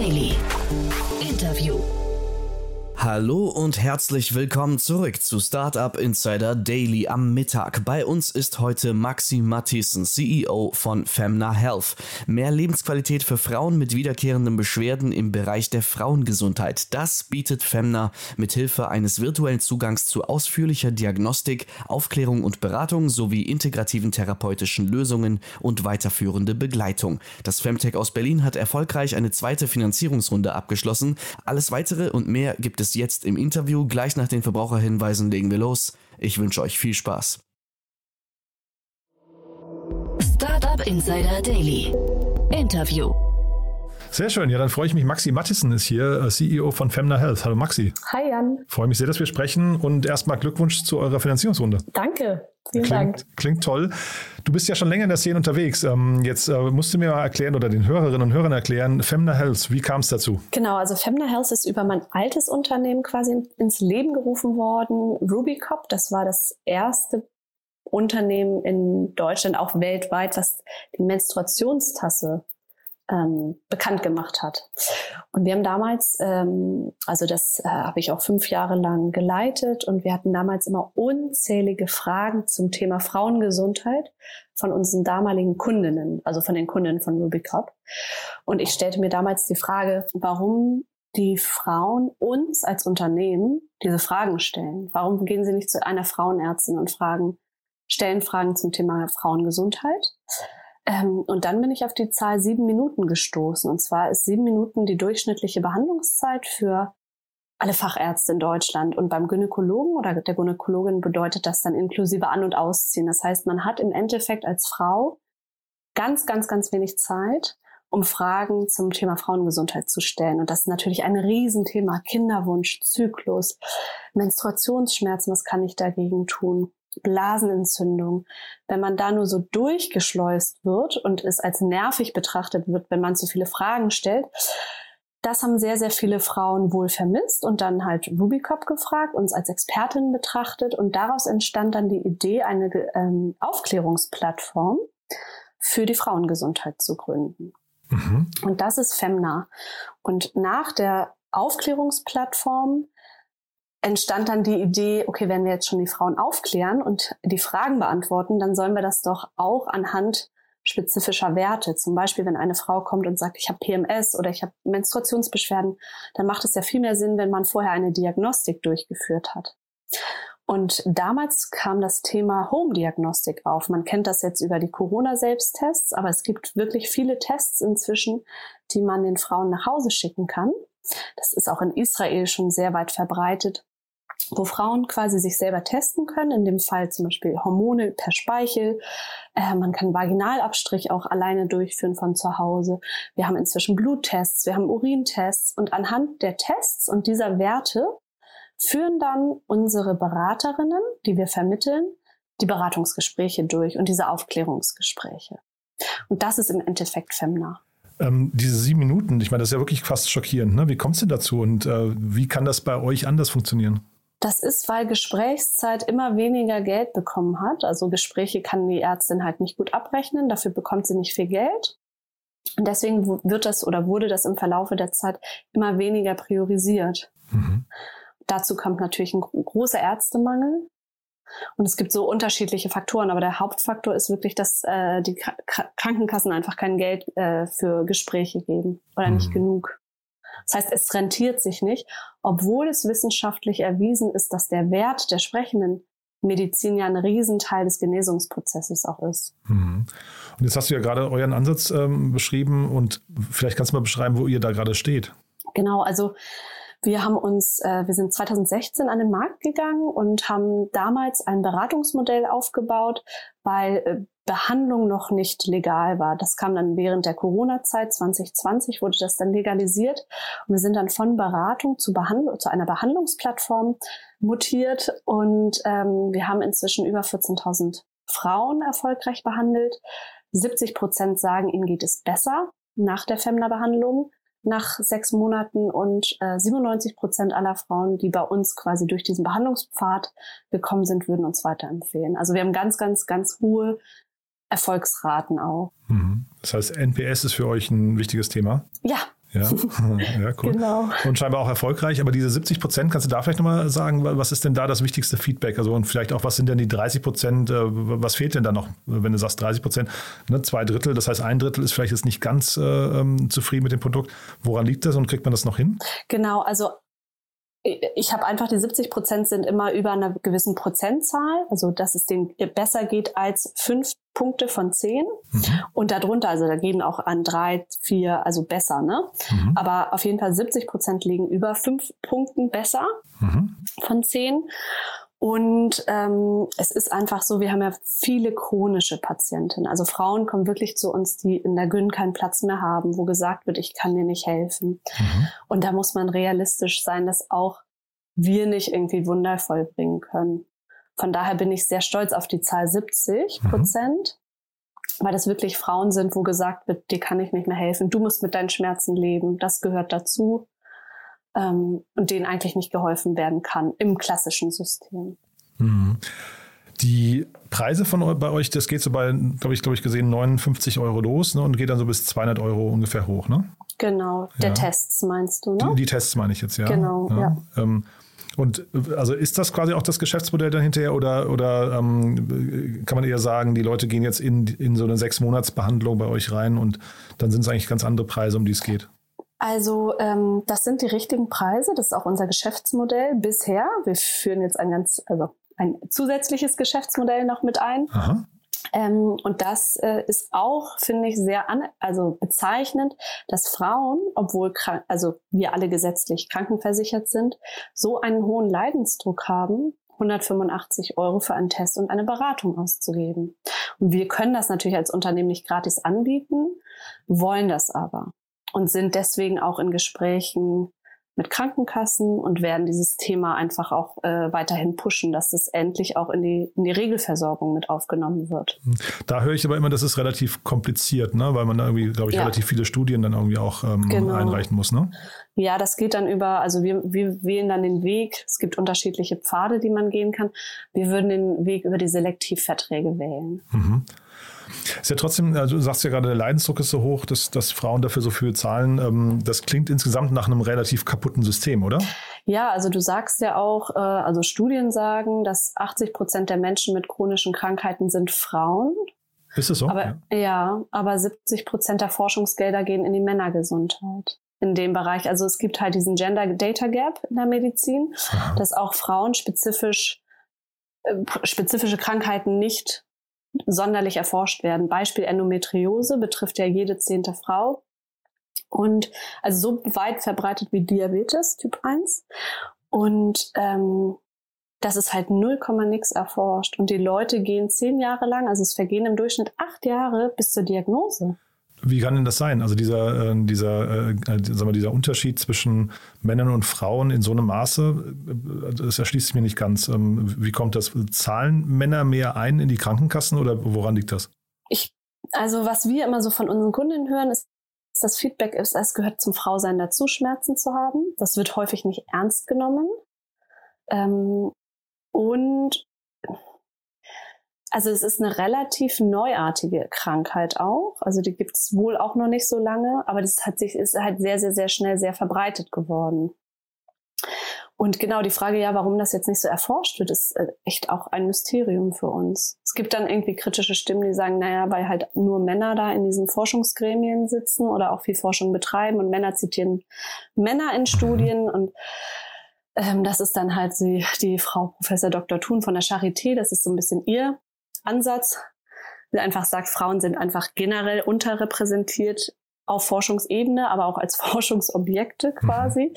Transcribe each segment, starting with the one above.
Daily. Hallo und herzlich willkommen zurück zu Startup Insider Daily am Mittag. Bei uns ist heute Maxi Matthiesen, CEO von Femna Health. Mehr Lebensqualität für Frauen mit wiederkehrenden Beschwerden im Bereich der Frauengesundheit. Das bietet Femna mit Hilfe eines virtuellen Zugangs zu ausführlicher Diagnostik, Aufklärung und Beratung sowie integrativen therapeutischen Lösungen und weiterführende Begleitung. Das Femtech aus Berlin hat erfolgreich eine zweite Finanzierungsrunde abgeschlossen. Alles weitere und mehr gibt es jetzt im Interview. Gleich nach den Verbraucherhinweisen legen wir los. Ich wünsche euch viel Spaß. Startup Insider Daily. Interview. Sehr schön. Ja, dann freue ich mich. Maxi Mattissen ist hier, äh, CEO von Femna Health. Hallo Maxi. Hi Jan. Freue mich sehr, dass wir sprechen und erstmal Glückwunsch zu eurer Finanzierungsrunde. Danke. Vielen klingt, Dank. Klingt toll. Du bist ja schon länger in der Szene unterwegs. Ähm, jetzt äh, musst du mir mal erklären oder den Hörerinnen und Hörern erklären, Femna Health, wie kam es dazu? Genau, also Femna Health ist über mein altes Unternehmen quasi ins Leben gerufen worden. Rubycop, das war das erste Unternehmen in Deutschland, auch weltweit, was die Menstruationstasse ähm, bekannt gemacht hat. Und wir haben damals, ähm, also das äh, habe ich auch fünf Jahre lang geleitet und wir hatten damals immer unzählige Fragen zum Thema Frauengesundheit von unseren damaligen Kundinnen, also von den Kundinnen von Rubicop. Und ich stellte mir damals die Frage, warum die Frauen uns als Unternehmen diese Fragen stellen. Warum gehen sie nicht zu einer Frauenärztin und fragen, stellen Fragen zum Thema Frauengesundheit? Ähm, und dann bin ich auf die Zahl sieben Minuten gestoßen. Und zwar ist sieben Minuten die durchschnittliche Behandlungszeit für alle Fachärzte in Deutschland. Und beim Gynäkologen oder der Gynäkologin bedeutet das dann inklusive An- und Ausziehen. Das heißt, man hat im Endeffekt als Frau ganz, ganz, ganz wenig Zeit, um Fragen zum Thema Frauengesundheit zu stellen. Und das ist natürlich ein Riesenthema. Kinderwunsch, Zyklus, Menstruationsschmerzen, was kann ich dagegen tun? Blasenentzündung, wenn man da nur so durchgeschleust wird und es als nervig betrachtet wird, wenn man zu viele Fragen stellt, das haben sehr, sehr viele Frauen wohl vermisst und dann halt Rubicop gefragt, uns als Expertin betrachtet und daraus entstand dann die Idee, eine ähm, Aufklärungsplattform für die Frauengesundheit zu gründen. Mhm. Und das ist Femna. Und nach der Aufklärungsplattform entstand dann die Idee, okay, wenn wir jetzt schon die Frauen aufklären und die Fragen beantworten, dann sollen wir das doch auch anhand spezifischer Werte. Zum Beispiel, wenn eine Frau kommt und sagt, ich habe PMS oder ich habe Menstruationsbeschwerden, dann macht es ja viel mehr Sinn, wenn man vorher eine Diagnostik durchgeführt hat. Und damals kam das Thema Home-Diagnostik auf. Man kennt das jetzt über die Corona-Selbsttests, aber es gibt wirklich viele Tests inzwischen, die man den Frauen nach Hause schicken kann. Das ist auch in Israel schon sehr weit verbreitet wo Frauen quasi sich selber testen können, in dem Fall zum Beispiel Hormone per Speichel. Äh, man kann Vaginalabstrich auch alleine durchführen von zu Hause. Wir haben inzwischen Bluttests, wir haben Urintests und anhand der Tests und dieser Werte führen dann unsere Beraterinnen, die wir vermitteln, die Beratungsgespräche durch und diese Aufklärungsgespräche. Und das ist im Endeffekt Femna. Ähm, diese sieben Minuten, ich meine, das ist ja wirklich fast schockierend. Ne? Wie kommt es denn dazu und äh, wie kann das bei euch anders funktionieren? Das ist, weil Gesprächszeit immer weniger Geld bekommen hat. Also Gespräche kann die Ärztin halt nicht gut abrechnen, dafür bekommt sie nicht viel Geld. Und deswegen wird das oder wurde das im Verlaufe der Zeit immer weniger priorisiert. Mhm. Dazu kommt natürlich ein großer Ärztemangel. Und es gibt so unterschiedliche Faktoren, aber der Hauptfaktor ist wirklich, dass äh, die Krankenkassen einfach kein Geld äh, für Gespräche geben oder mhm. nicht genug. Das heißt, es rentiert sich nicht, obwohl es wissenschaftlich erwiesen ist, dass der Wert der sprechenden Medizin ja ein Riesenteil des Genesungsprozesses auch ist. Mhm. Und jetzt hast du ja gerade euren Ansatz ähm, beschrieben und vielleicht kannst du mal beschreiben, wo ihr da gerade steht. Genau, also wir haben uns, äh, wir sind 2016 an den Markt gegangen und haben damals ein Beratungsmodell aufgebaut, weil äh, Behandlung noch nicht legal war. Das kam dann während der Corona-Zeit 2020 wurde das dann legalisiert und wir sind dann von Beratung zu Behandlung zu einer Behandlungsplattform mutiert und ähm, wir haben inzwischen über 14.000 Frauen erfolgreich behandelt. 70 Prozent sagen, ihnen geht es besser nach der Femna-Behandlung nach sechs Monaten und äh, 97 Prozent aller Frauen, die bei uns quasi durch diesen Behandlungspfad gekommen sind, würden uns weiterempfehlen. Also wir haben ganz, ganz, ganz hohe Erfolgsraten auch. Mhm. Das heißt, NPS ist für euch ein wichtiges Thema? Ja, Ja, ja cool. Genau. Und scheinbar auch erfolgreich. Aber diese 70 Prozent, kannst du da vielleicht nochmal sagen, was ist denn da das wichtigste Feedback? Also und vielleicht auch, was sind denn die 30 Prozent, äh, was fehlt denn da noch, wenn du sagst 30 Prozent, ne, zwei Drittel, das heißt ein Drittel ist vielleicht jetzt nicht ganz äh, ähm, zufrieden mit dem Produkt. Woran liegt das und kriegt man das noch hin? Genau, also ich habe einfach die 70 Prozent sind immer über einer gewissen Prozentzahl, also dass es denen besser geht als fünf Punkte von zehn mhm. und darunter, also da gehen auch an drei, vier, also besser, ne? Mhm. Aber auf jeden Fall 70 Prozent liegen über fünf Punkten besser mhm. von zehn. Und ähm, es ist einfach so, wir haben ja viele chronische Patientinnen. Also Frauen kommen wirklich zu uns, die in der Gyn keinen Platz mehr haben, wo gesagt wird, ich kann dir nicht helfen. Mhm. Und da muss man realistisch sein, dass auch wir nicht irgendwie wundervoll bringen können. Von daher bin ich sehr stolz auf die Zahl 70 mhm. Prozent, mhm. weil das wirklich Frauen sind, wo gesagt wird, dir kann ich nicht mehr helfen. Du musst mit deinen Schmerzen leben. Das gehört dazu ähm, und denen eigentlich nicht geholfen werden kann im klassischen System. Mhm. Die Preise von bei euch, das geht so bei, glaube ich, glaube ich gesehen 59 Euro los ne, und geht dann so bis 200 Euro ungefähr hoch, ne? Genau, der ja. Tests meinst du, ne? Die, die, Tests meine ich jetzt, ja. Genau, ja. ja. Ähm, und also ist das quasi auch das Geschäftsmodell dann hinterher oder, oder ähm, kann man eher sagen, die Leute gehen jetzt in, in so eine sechs Monats Behandlung bei euch rein und dann sind es eigentlich ganz andere Preise, um die es geht? Also ähm, das sind die richtigen Preise. Das ist auch unser Geschäftsmodell bisher. Wir führen jetzt ein ganz, also ein zusätzliches Geschäftsmodell noch mit ein. Aha. Ähm, und das äh, ist auch, finde ich, sehr an, also bezeichnend, dass Frauen, obwohl krank, also wir alle gesetzlich krankenversichert sind, so einen hohen Leidensdruck haben, 185 Euro für einen Test und eine Beratung auszugeben. Und wir können das natürlich als Unternehmen nicht gratis anbieten, wollen das aber und sind deswegen auch in Gesprächen mit Krankenkassen und werden dieses Thema einfach auch äh, weiterhin pushen, dass es endlich auch in die, in die Regelversorgung mit aufgenommen wird. Da höre ich aber immer, das ist relativ kompliziert, ne? weil man da irgendwie, glaube ich, ja. relativ viele Studien dann irgendwie auch ähm, genau. einreichen muss. Ne? Ja, das geht dann über, also wir, wir wählen dann den Weg, es gibt unterschiedliche Pfade, die man gehen kann. Wir würden den Weg über die Selektivverträge wählen. Mhm. Ist ja trotzdem, also du sagst ja gerade, der Leidensdruck ist so hoch, dass, dass Frauen dafür so viel zahlen. Ähm, das klingt insgesamt nach einem relativ kaputten System, oder? Ja, also du sagst ja auch, äh, also Studien sagen, dass 80 Prozent der Menschen mit chronischen Krankheiten sind Frauen. Ist es so? Aber, ja. ja, aber 70 Prozent der Forschungsgelder gehen in die Männergesundheit in dem Bereich. Also es gibt halt diesen Gender Data Gap in der Medizin, Aha. dass auch Frauen spezifisch äh, spezifische Krankheiten nicht sonderlich erforscht werden. Beispiel Endometriose betrifft ja jede zehnte Frau. Und also so weit verbreitet wie Diabetes Typ 1. Und ähm, das ist halt 0, nix erforscht. Und die Leute gehen zehn Jahre lang, also es vergehen im Durchschnitt acht Jahre bis zur Diagnose. Wie kann denn das sein? Also dieser, äh, dieser, äh, sagen wir, dieser Unterschied zwischen Männern und Frauen in so einem Maße, äh, das erschließt sich mir nicht ganz. Ähm, wie kommt das? Zahlen Männer mehr ein in die Krankenkassen oder woran liegt das? Ich, also was wir immer so von unseren Kunden hören, ist, das Feedback ist, es gehört zum Frausein dazu, Schmerzen zu haben. Das wird häufig nicht ernst genommen. Ähm, und also es ist eine relativ neuartige Krankheit auch. Also die gibt es wohl auch noch nicht so lange, aber das hat sich, ist halt sehr, sehr, sehr schnell sehr verbreitet geworden. Und genau die Frage, ja, warum das jetzt nicht so erforscht wird, ist äh, echt auch ein Mysterium für uns. Es gibt dann irgendwie kritische Stimmen, die sagen, naja, weil halt nur Männer da in diesen Forschungsgremien sitzen oder auch viel Forschung betreiben und Männer zitieren Männer in Studien und ähm, das ist dann halt die, die Frau Professor Dr. Thun von der Charité, das ist so ein bisschen ihr Ansatz, der einfach sagt, Frauen sind einfach generell unterrepräsentiert auf Forschungsebene, aber auch als Forschungsobjekte mhm. quasi. Mhm.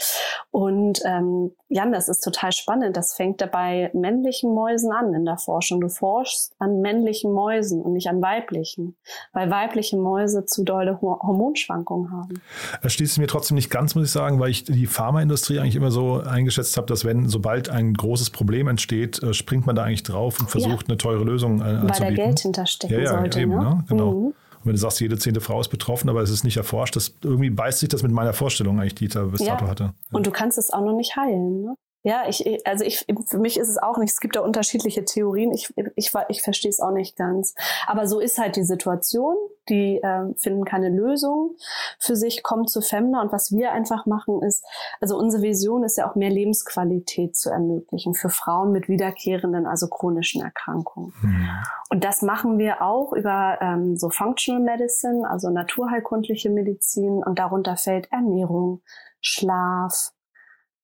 Und ähm, Jan, das ist total spannend. Das fängt dabei männlichen Mäusen an in der Forschung. Du forschst an männlichen Mäusen und nicht an weiblichen, weil weibliche Mäuse zu dolle Hormonschwankungen haben. Das schließt mir trotzdem nicht ganz, muss ich sagen, weil ich die Pharmaindustrie eigentlich immer so eingeschätzt habe, dass wenn sobald ein großes Problem entsteht, äh, springt man da eigentlich drauf und versucht ja. eine teure Lösung äh, anzubieten. Weil da Geld hinterstecken ja, ja, sollte. Eben, ne? Ne? Genau. Mhm. Wenn du sagst, jede zehnte Frau ist betroffen, aber es ist nicht erforscht, das irgendwie beißt sich das mit meiner Vorstellung eigentlich, die ich da bis ja. dato hatte. Ja. Und du kannst es auch noch nicht heilen. Ne? Ja, ich, also ich, für mich ist es auch nicht. Es gibt da unterschiedliche Theorien. Ich, ich, ich verstehe es auch nicht ganz. Aber so ist halt die Situation. Die äh, finden keine Lösung für sich, kommen zu Femna. Und was wir einfach machen ist, also unsere Vision ist ja auch mehr Lebensqualität zu ermöglichen für Frauen mit wiederkehrenden, also chronischen Erkrankungen. Mhm. Und das machen wir auch über ähm, so Functional Medicine, also naturheilkundliche Medizin. Und darunter fällt Ernährung, Schlaf,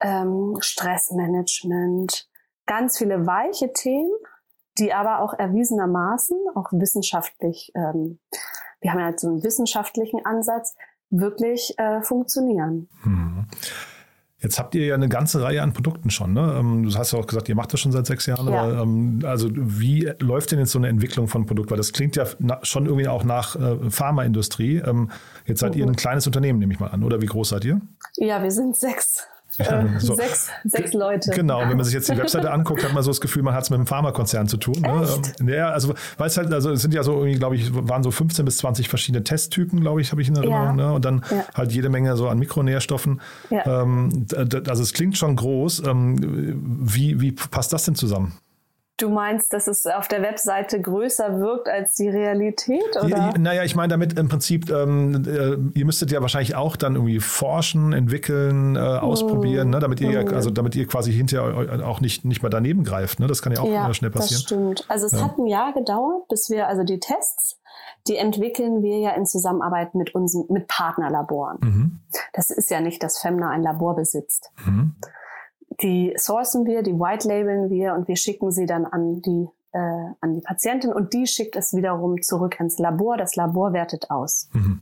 ähm, Stressmanagement, ganz viele weiche Themen, die aber auch erwiesenermaßen, auch wissenschaftlich, ähm, wir haben ja halt so einen wissenschaftlichen Ansatz, wirklich äh, funktionieren. Hm. Jetzt habt ihr ja eine ganze Reihe an Produkten schon. Ne? Ähm, du hast ja auch gesagt, ihr macht das schon seit sechs Jahren. Ja. Aber, ähm, also wie läuft denn jetzt so eine Entwicklung von Produkt? Weil das klingt ja schon irgendwie auch nach äh, Pharmaindustrie. Ähm, jetzt seid mhm. ihr ein kleines Unternehmen, nehme ich mal an. Oder wie groß seid ihr? Ja, wir sind sechs. Äh, so. sechs, sechs Leute. Genau, wenn man sich jetzt die Webseite anguckt, hat man so das Gefühl, man hat es mit einem Pharmakonzern zu tun. Ne? Ähm, ja, also weiß halt, also es sind ja so irgendwie, glaube ich, waren so 15 bis 20 verschiedene Testtypen, glaube ich, habe ich in Erinnerung. Ja. Ne? Und dann ja. halt jede Menge so an Mikronährstoffen. Ja. Ähm, also es klingt schon groß. Ähm, wie, wie passt das denn zusammen? Du meinst, dass es auf der Webseite größer wirkt als die Realität? Oder? Ja, naja, ich meine damit im Prinzip, ähm, äh, ihr müsstet ja wahrscheinlich auch dann irgendwie forschen, entwickeln, äh, ausprobieren, mm. ne, damit ihr mm. also damit ihr quasi hinterher auch nicht, nicht mal daneben greift. Ne? Das kann ja auch ja, schnell passieren. Das stimmt. Also es ja. hat ein Jahr gedauert, bis wir, also die Tests, die entwickeln wir ja in Zusammenarbeit mit uns, mit Partnerlaboren. Mhm. Das ist ja nicht, dass Femna ein Labor besitzt. Mhm die sourcen wir, die white labeln wir und wir schicken sie dann an die äh, an die Patientin und die schickt es wiederum zurück ins Labor. Das Labor wertet aus. Mhm.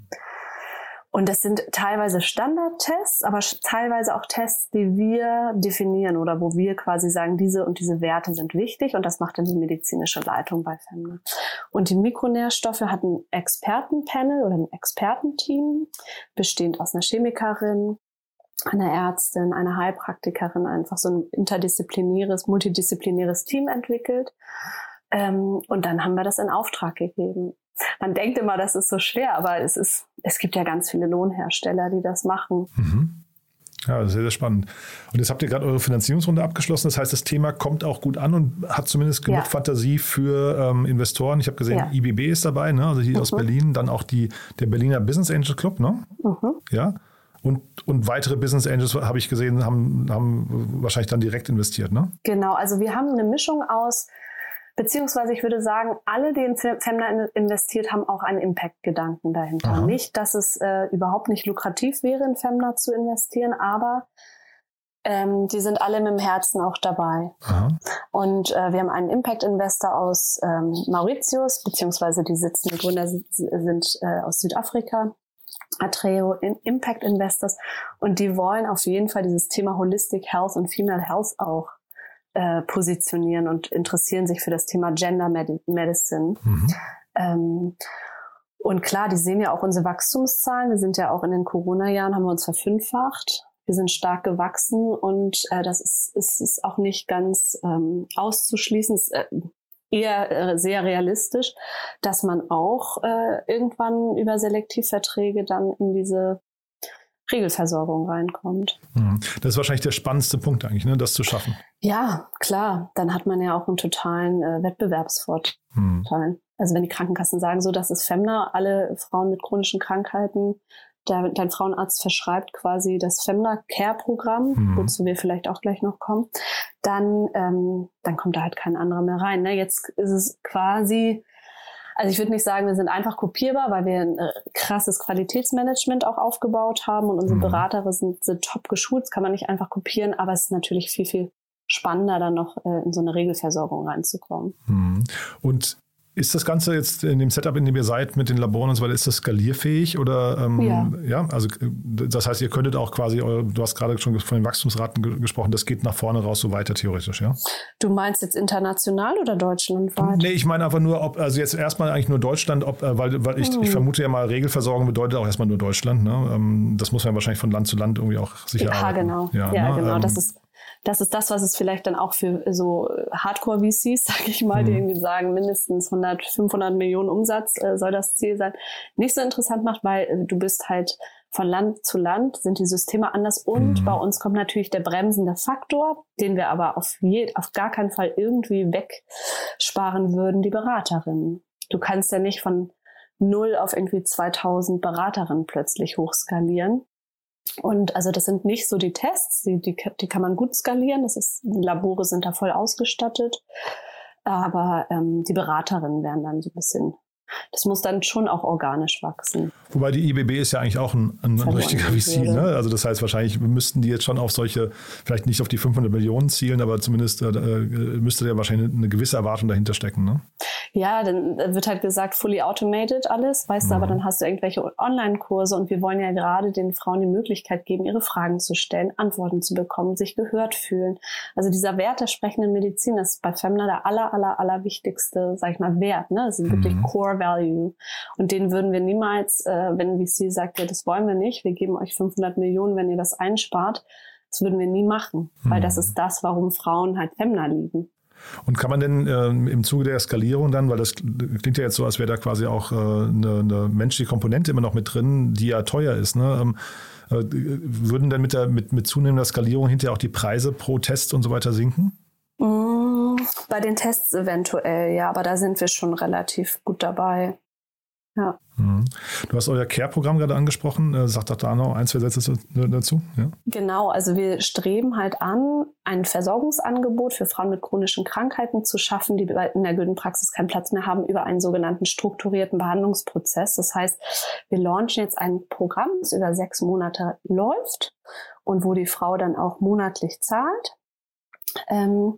Und das sind teilweise Standardtests, aber teilweise auch Tests, die wir definieren oder wo wir quasi sagen, diese und diese Werte sind wichtig und das macht dann die medizinische Leitung bei Femna. Und die Mikronährstoffe hat ein Expertenpanel oder ein Expertenteam, bestehend aus einer Chemikerin, eine Ärztin, eine Heilpraktikerin einfach so ein interdisziplinäres, multidisziplinäres Team entwickelt. Ähm, und dann haben wir das in Auftrag gegeben. Man denkt immer, das ist so schwer, aber es ist, es gibt ja ganz viele Lohnhersteller, die das machen. Mhm. Ja, sehr, sehr spannend. Und jetzt habt ihr gerade eure Finanzierungsrunde abgeschlossen. Das heißt, das Thema kommt auch gut an und hat zumindest genug ja. Fantasie für ähm, Investoren. Ich habe gesehen, ja. IBB ist dabei, ne? also hier mhm. aus Berlin. Dann auch die, der Berliner Business Angel Club. Ne? Mhm. Ja. Und, und weitere Business Angels, habe ich gesehen, haben, haben wahrscheinlich dann direkt investiert, ne? Genau, also wir haben eine Mischung aus, beziehungsweise ich würde sagen, alle, die in Femna investiert haben, auch einen Impact-Gedanken dahinter. Aha. Nicht, dass es äh, überhaupt nicht lukrativ wäre, in Femna zu investieren, aber ähm, die sind alle mit dem Herzen auch dabei. Aha. Und äh, wir haben einen Impact-Investor aus ähm, Mauritius, beziehungsweise die sitzen, die Gründer sind, sind äh, aus Südafrika. Atreo Impact Investors und die wollen auf jeden Fall dieses Thema Holistic Health und Female Health auch äh, positionieren und interessieren sich für das Thema Gender Medicine. Mhm. Ähm, und klar, die sehen ja auch unsere Wachstumszahlen. Wir sind ja auch in den Corona-Jahren, haben wir uns verfünffacht. Wir sind stark gewachsen und äh, das ist, ist, ist auch nicht ganz ähm, auszuschließen. Es, äh, eher äh, sehr realistisch, dass man auch äh, irgendwann über Selektivverträge dann in diese Regelversorgung reinkommt. Mhm. Das ist wahrscheinlich der spannendste Punkt eigentlich, ne, das zu schaffen. Ja, klar. Dann hat man ja auch einen totalen äh, Wettbewerbsvorteil. Mhm. Also wenn die Krankenkassen sagen, so, das ist Femna, alle Frauen mit chronischen Krankheiten der, dein Frauenarzt verschreibt quasi das Femna Care Programm, mhm. wozu wir vielleicht auch gleich noch kommen, dann, ähm, dann kommt da halt kein anderer mehr rein. Ne? Jetzt ist es quasi, also ich würde nicht sagen, wir sind einfach kopierbar, weil wir ein äh, krasses Qualitätsmanagement auch aufgebaut haben und unsere mhm. Berater sind, sind top geschult, das kann man nicht einfach kopieren, aber es ist natürlich viel, viel spannender, dann noch äh, in so eine Regelversorgung reinzukommen. Mhm. Und ist das Ganze jetzt in dem Setup, in dem ihr seid, mit den Laboren und so weiter, ist das skalierfähig oder ähm, ja. ja, also das heißt, ihr könntet auch quasi, du hast gerade schon von den Wachstumsraten ge gesprochen, das geht nach vorne raus so weiter theoretisch, ja? Du meinst jetzt international oder deutschlandweit? Nee, ich meine einfach nur, ob, also jetzt erstmal eigentlich nur Deutschland, ob, äh, weil, weil ich, hm. ich vermute ja mal, Regelversorgung bedeutet auch erstmal nur Deutschland, ne? Ähm, das muss man wahrscheinlich von Land zu Land irgendwie auch sicher Ja, arbeiten. genau. Ja, ja ne? genau. Ähm, das ist das ist das, was es vielleicht dann auch für so Hardcore-VCs, sag ich mal, mhm. die irgendwie sagen, mindestens 100, 500 Millionen Umsatz äh, soll das Ziel sein, nicht so interessant macht, weil äh, du bist halt von Land zu Land sind die Systeme anders und mhm. bei uns kommt natürlich der bremsende Faktor, den wir aber auf, je, auf gar keinen Fall irgendwie wegsparen würden, die Beraterinnen. Du kannst ja nicht von null auf irgendwie 2000 Beraterinnen plötzlich hochskalieren. Und also das sind nicht so die Tests, die, die, die kann man gut skalieren. Das ist, die Labore sind da voll ausgestattet. Aber ähm, die Beraterinnen werden dann so ein bisschen das muss dann schon auch organisch wachsen. Wobei die IBB ist ja eigentlich auch ein, ein richtiger VC. Ne? Also das heißt, wahrscheinlich müssten die jetzt schon auf solche, vielleicht nicht auf die 500 Millionen zielen, aber zumindest äh, müsste ja wahrscheinlich eine gewisse Erwartung dahinter stecken. Ne? Ja, dann wird halt gesagt, fully automated alles, weißt mhm. du, aber mhm. dann hast du irgendwelche Online-Kurse und wir wollen ja gerade den Frauen die Möglichkeit geben, ihre Fragen zu stellen, Antworten zu bekommen, sich gehört fühlen. Also dieser Wert der sprechenden Medizin ist bei Femna der aller, aller, aller wichtigste, sag ich mal, Wert. Ne? Das ist wirklich mhm. Core Value. Und den würden wir niemals, äh, wenn VC sagt, ja, das wollen wir nicht, wir geben euch 500 Millionen, wenn ihr das einspart, das würden wir nie machen, weil das mhm. ist das, warum Frauen halt Femna lieben. Und kann man denn äh, im Zuge der Skalierung dann, weil das klingt ja jetzt so, als wäre da quasi auch äh, eine, eine, menschliche Komponente immer noch mit drin, die ja teuer ist, ne? Ähm, äh, würden dann mit, der, mit, mit zunehmender Skalierung hinterher auch die Preise pro Test und so weiter sinken? Mm, bei den Tests eventuell, ja, aber da sind wir schon relativ gut dabei. Ja. Mhm. Du hast euer Care-Programm gerade angesprochen. Äh, sag doch da noch ein, zwei Sätze dazu. Ja. Genau, also wir streben halt an, ein Versorgungsangebot für Frauen mit chronischen Krankheiten zu schaffen, die in der Güldenpraxis keinen Platz mehr haben, über einen sogenannten strukturierten Behandlungsprozess. Das heißt, wir launchen jetzt ein Programm, das über sechs Monate läuft und wo die Frau dann auch monatlich zahlt. Ähm,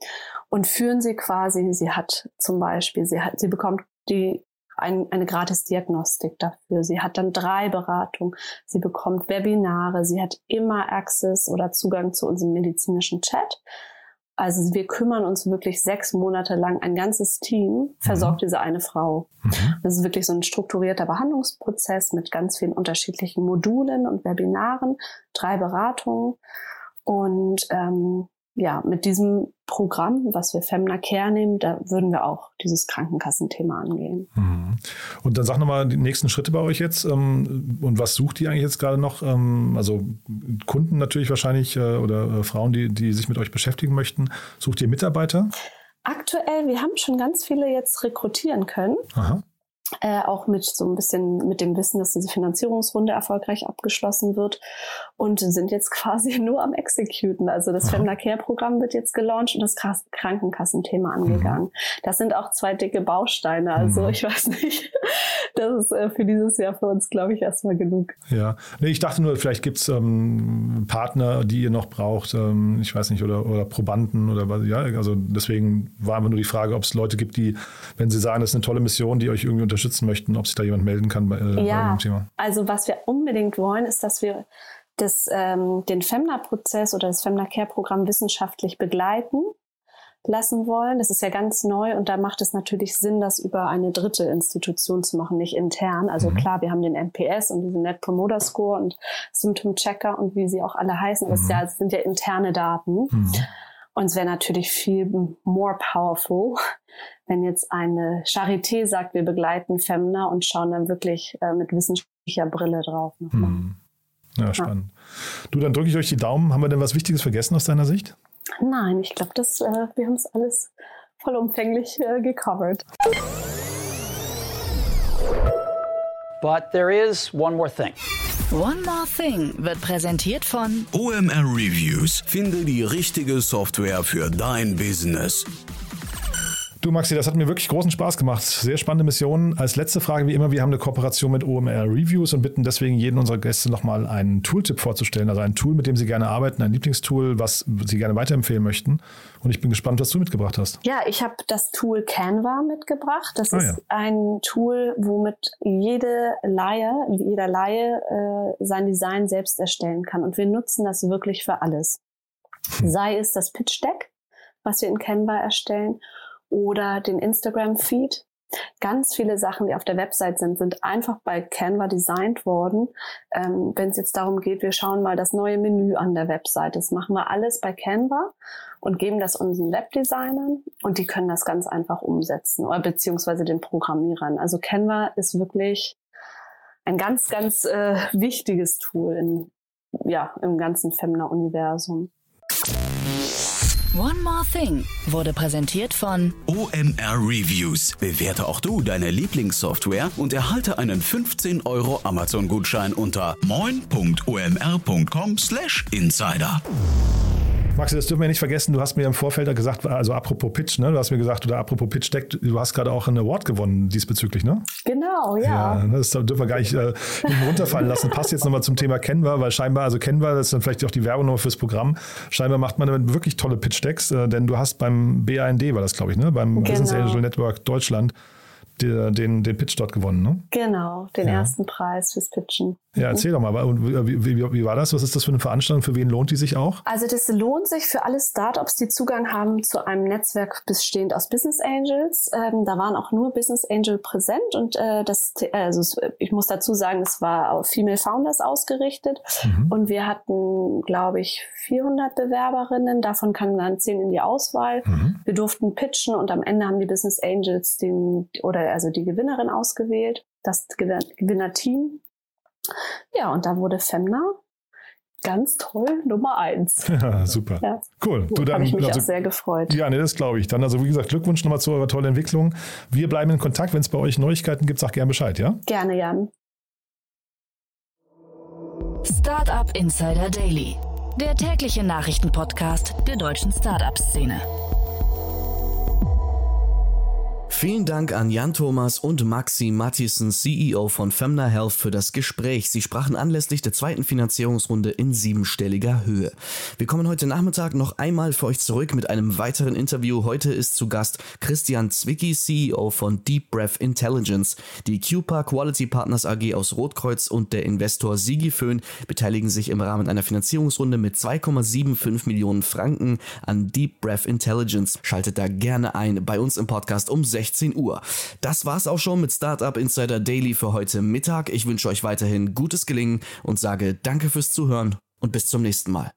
und führen sie quasi, sie hat zum Beispiel, sie hat, sie bekommt die ein, eine Gratis-Diagnostik dafür. Sie hat dann drei Beratungen. Sie bekommt Webinare. Sie hat immer Access oder Zugang zu unserem medizinischen Chat. Also wir kümmern uns wirklich sechs Monate lang, ein ganzes Team versorgt mhm. diese eine Frau. Mhm. Das ist wirklich so ein strukturierter Behandlungsprozess mit ganz vielen unterschiedlichen Modulen und Webinaren, drei Beratungen. Und ähm, ja, mit diesem Programm, was wir Femna Care nehmen, da würden wir auch dieses Krankenkassenthema angehen. Mhm. Und dann sag nochmal die nächsten Schritte bei euch jetzt. Ähm, und was sucht ihr eigentlich jetzt gerade noch? Ähm, also Kunden natürlich wahrscheinlich äh, oder äh, Frauen, die, die sich mit euch beschäftigen möchten. Sucht ihr Mitarbeiter? Aktuell, wir haben schon ganz viele jetzt rekrutieren können. Aha äh, auch mit so ein bisschen mit dem Wissen, dass diese Finanzierungsrunde erfolgreich abgeschlossen wird und sind jetzt quasi nur am Executen. Also das Femna Care Programm wird jetzt gelauncht und das Krankenkassenthema angegangen. Mhm. Das sind auch zwei dicke Bausteine. Also mhm. ich weiß nicht, das ist äh, für dieses Jahr für uns, glaube ich, erstmal genug. Ja, nee, ich dachte nur, vielleicht gibt es ähm, Partner, die ihr noch braucht, ähm, ich weiß nicht, oder, oder Probanden oder was, ja, also deswegen war einfach nur die Frage, ob es Leute gibt, die, wenn sie sagen, das ist eine tolle Mission, die euch irgendwie unterstützen, möchten, ob sich da jemand melden kann bei, äh, ja, bei dem Thema. Also was wir unbedingt wollen, ist, dass wir das, ähm, den Femna-Prozess oder das Femna-Care-Programm wissenschaftlich begleiten lassen wollen. Das ist ja ganz neu und da macht es natürlich Sinn, das über eine dritte Institution zu machen, nicht intern. Also mhm. klar, wir haben den NPS und diesen Net Promoter Score und Symptom Checker und wie sie auch alle heißen. Mhm. Das, ja, das sind ja interne Daten. Mhm. Und es wäre natürlich viel more powerful, wenn jetzt eine Charité sagt, wir begleiten Femna und schauen dann wirklich äh, mit wissenschaftlicher Brille drauf. Hm. Ja, spannend. Ja. Du, dann drücke ich euch die Daumen. Haben wir denn was Wichtiges vergessen aus deiner Sicht? Nein, ich glaube, äh, wir haben es alles vollumfänglich äh, gecovert. But there is one more thing. One More Thing wird präsentiert von OMR Reviews. Finde die richtige Software für dein Business. Du Maxi, das hat mir wirklich großen Spaß gemacht. Sehr spannende Mission. Als letzte Frage wie immer, wir haben eine Kooperation mit OMR Reviews und bitten deswegen jeden unserer Gäste nochmal einen Tooltip vorzustellen. Also ein Tool, mit dem Sie gerne arbeiten, ein Lieblingstool, was Sie gerne weiterempfehlen möchten. Und ich bin gespannt, was du mitgebracht hast. Ja, ich habe das Tool Canva mitgebracht. Das ah, ist ja. ein Tool, womit jede Laie, jeder Laie äh, sein Design selbst erstellen kann. Und wir nutzen das wirklich für alles. Hm. Sei es das Pitch Deck, was wir in Canva erstellen oder den Instagram-Feed. Ganz viele Sachen, die auf der Website sind, sind einfach bei Canva designt worden. Ähm, Wenn es jetzt darum geht, wir schauen mal das neue Menü an der Website. Das machen wir alles bei Canva und geben das unseren Webdesignern und die können das ganz einfach umsetzen oder beziehungsweise den Programmierern. Also Canva ist wirklich ein ganz, ganz äh, wichtiges Tool in, ja, im ganzen Femna-Universum. One More Thing wurde präsentiert von OMR Reviews. Bewerte auch du deine Lieblingssoftware und erhalte einen 15 Euro Amazon-Gutschein unter moin.omr.com/insider. Maxi, das dürfen wir nicht vergessen. Du hast mir im Vorfeld gesagt, also apropos Pitch, ne? Du hast mir gesagt, oder apropos Pitch Deck, du hast gerade auch einen Award gewonnen diesbezüglich, ne? Genau, ja. ja das dürfen wir gar nicht äh, runterfallen lassen. Passt jetzt nochmal zum Thema Canva, weil scheinbar, also Canva, das ist dann vielleicht auch die Werbung nochmal fürs Programm. Scheinbar macht man damit wirklich tolle Pitch Decks, äh, denn du hast beim BAND, war das, glaube ich, ne? Beim genau. Business Angel Network Deutschland den, den Pitch dort gewonnen, ne? Genau, den ja. ersten Preis fürs Pitchen. Ja, erzähl doch mal, wie, wie, wie, war das? Was ist das für eine Veranstaltung? Für wen lohnt die sich auch? Also das lohnt sich für alle Startups, die Zugang haben zu einem Netzwerk bestehend aus Business Angels. Ähm, da waren auch nur Business Angel präsent und äh, das, also ich muss dazu sagen, es war auf Female Founders ausgerichtet mhm. und wir hatten, glaube ich, 400 Bewerberinnen. Davon kamen dann 10 in die Auswahl. Mhm. Wir durften pitchen und am Ende haben die Business Angels den oder also die Gewinnerin ausgewählt, das Gewinnerteam ja, und da wurde Femna ganz toll Nummer eins. Ja, super. Ja. Cool. Du dann, Habe ich mich also, auch sehr gefreut. Ja, nee, das glaube ich. Dann also wie gesagt, Glückwunsch nochmal zu eurer tollen Entwicklung. Wir bleiben in Kontakt. Wenn es bei euch Neuigkeiten gibt, sag gerne Bescheid, ja? Gerne, Jan. Startup Insider Daily, der tägliche Nachrichtenpodcast der deutschen Startup-Szene. Vielen Dank an Jan Thomas und Maxi Matthiesen, CEO von Femna Health, für das Gespräch. Sie sprachen anlässlich der zweiten Finanzierungsrunde in siebenstelliger Höhe. Wir kommen heute Nachmittag noch einmal für euch zurück mit einem weiteren Interview. Heute ist zu Gast Christian Zwicky, CEO von Deep Breath Intelligence. Die QPA Quality Partners AG aus Rotkreuz und der Investor Sigi Föhn beteiligen sich im Rahmen einer Finanzierungsrunde mit 2,75 Millionen Franken an Deep Breath Intelligence. Schaltet da gerne ein bei uns im Podcast um 16 16 Uhr. Das war's auch schon mit Startup Insider Daily für heute Mittag. Ich wünsche euch weiterhin gutes Gelingen und sage danke fürs Zuhören und bis zum nächsten Mal.